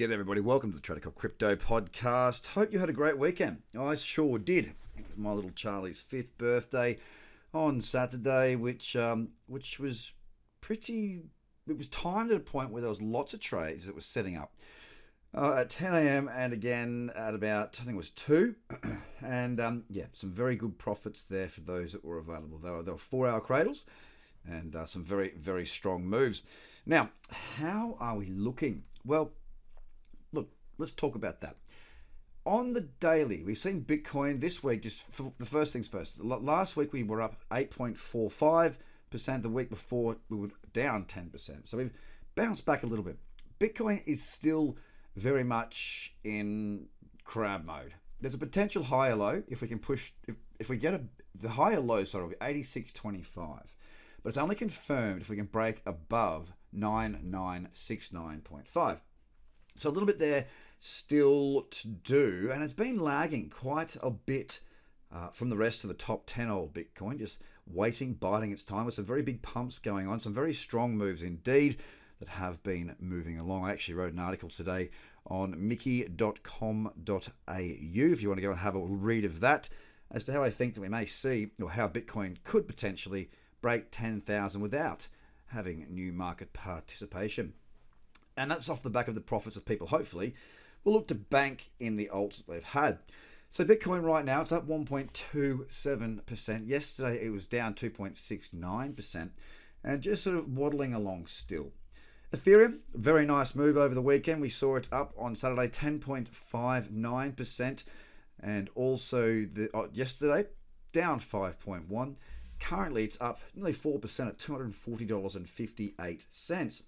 G'day, everybody. Welcome to the Trader Crypto Podcast. Hope you had a great weekend. I sure did. It was my little Charlie's fifth birthday on Saturday, which um, which was pretty. It was timed at a point where there was lots of trades that were setting up uh, at 10 a.m. and again at about I think it was two, and um, yeah, some very good profits there for those that were available. They were, were four-hour cradles, and uh, some very very strong moves. Now, how are we looking? Well let's talk about that. On the daily, we've seen Bitcoin this week, just the first things first. Last week we were up 8.45%. The week before we were down 10%. So we've bounced back a little bit. Bitcoin is still very much in crab mode. There's a potential higher low if we can push, if, if we get a, the higher low, sorry, will be 86.25. But it's only confirmed if we can break above 9969.5. So a little bit there still to do, and it's been lagging quite a bit uh, from the rest of the top 10 old Bitcoin, just waiting, biding its time with some very big pumps going on, some very strong moves indeed that have been moving along. I actually wrote an article today on mickey.com.au if you want to go and have a read of that as to how I think that we may see or how Bitcoin could potentially break 10,000 without having new market participation. And that's off the back of the profits of people, hopefully, will look to bank in the alts they've had. So Bitcoin right now, it's up 1.27%. Yesterday it was down 2.69% and just sort of waddling along still. Ethereum, very nice move over the weekend. We saw it up on Saturday 10.59% and also the oh, yesterday down 5.1. Currently it's up nearly 4% at $240.58.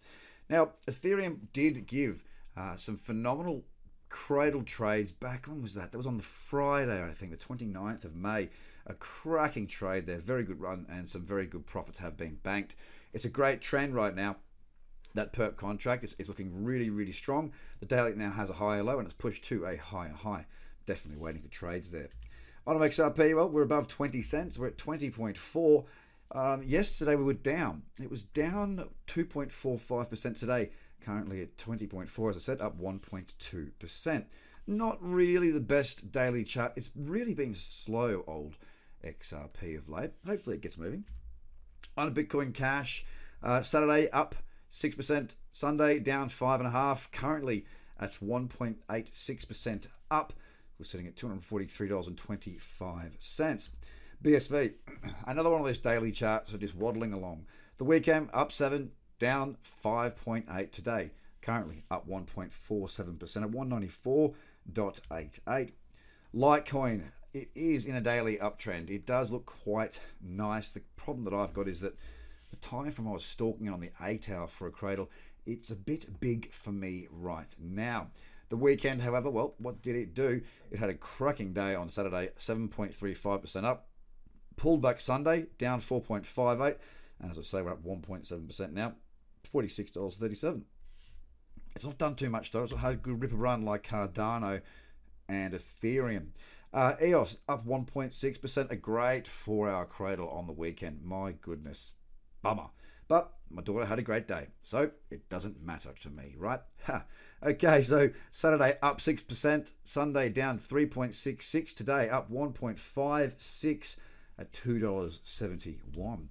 Now, Ethereum did give uh, some phenomenal cradle trades back. When was that? That was on the Friday, I think, the 29th of May. A cracking trade there, very good run, and some very good profits have been banked. It's a great trend right now. That perp contract is, is looking really, really strong. The daily now has a higher low and it's pushed to a higher high. Definitely waiting for trades there. On XRP, well, we're above 20 cents. We're at 20.4. Um, yesterday we were down. It was down 2.45% today, currently at 20.4, as I said, up 1.2%. Not really the best daily chart. It's really been slow, old XRP of late. Hopefully it gets moving. On Bitcoin Cash, uh, Saturday up 6%, Sunday down 5.5, currently at 1.86% up. We're sitting at $243.25. BSV, another one of those daily charts are just waddling along. The weekend up 7, down 5.8 today. Currently up 1.47% at 194.88. Litecoin, it is in a daily uptrend. It does look quite nice. The problem that I've got is that the time from I was stalking on the 8 hour for a cradle, it's a bit big for me right now. The weekend, however, well, what did it do? It had a cracking day on Saturday, 7.35% up, pulled back Sunday, down 4.58. And as I say, we're up 1.7% now, $46.37. It's not done too much though. It's had a good ripper run like Cardano and Ethereum. Uh, EOS up 1.6%, a great four hour cradle on the weekend. My goodness, bummer. But my daughter had a great day, so it doesn't matter to me, right? Ha. Okay, so Saturday up 6%, Sunday down 3.66, today up 1.56 at $2.71.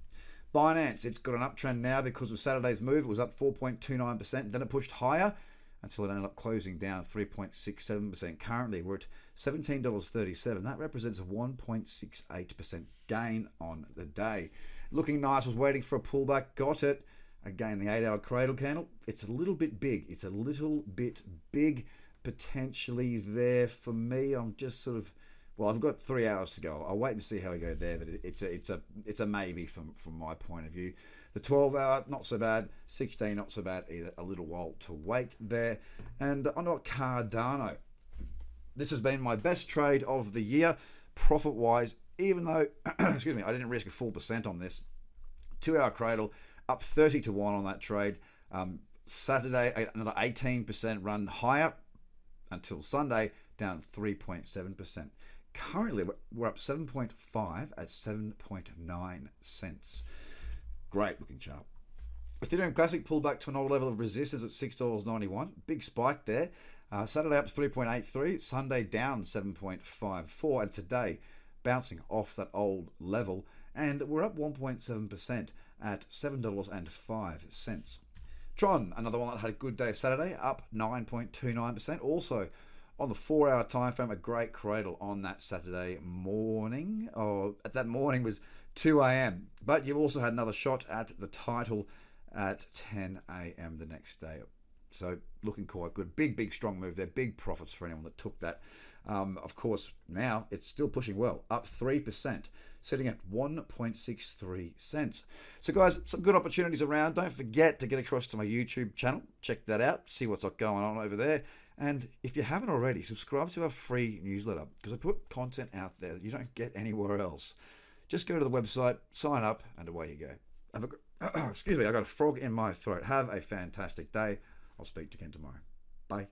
Binance, it's got an uptrend now because of Saturday's move. It was up 4.29%, then it pushed higher until it ended up closing down 3.67%. Currently, we're at $17.37. That represents a 1.68% gain on the day. Looking nice, was waiting for a pullback, got it. Again, the eight hour cradle candle, it's a little bit big. It's a little bit big potentially there for me. I'm just sort of well, I've got three hours to go. I'll wait and see how we go there. But it's a it's a it's a maybe from from my point of view. The 12 hour not so bad. 16 not so bad either. A little while to wait there. And on Cardano, this has been my best trade of the year, profit wise. Even though, excuse me, I didn't risk a full percent on this. Two hour cradle up 30 to one on that trade. Um, Saturday another 18% run higher until Sunday down 3.7%. Currently, we're up 7.5 at 7.9 cents. Great looking chart. Ethereum Classic pulled back to an old level of resistance at $6.91. Big spike there. Uh, Saturday up 3.83, Sunday down 7.54, and today bouncing off that old level. And we're up 1.7% at $7.05. Tron, another one that had a good day Saturday, up 9.29%. Also, on the four hour time frame, a great cradle on that Saturday morning. Or at that morning was 2 a.m. But you've also had another shot at the title at 10 a.m. the next day. So looking quite good. Big, big, strong move there. Big profits for anyone that took that. Um, of course, now it's still pushing well, up 3%, sitting at 1.63 cents. So, guys, some good opportunities around. Don't forget to get across to my YouTube channel. Check that out, see what's going on over there. And if you haven't already, subscribe to our free newsletter because I put content out there that you don't get anywhere else. Just go to the website, sign up, and away you go. Have a, excuse me, I got a frog in my throat. Have a fantastic day. I'll speak to you again tomorrow. Bye.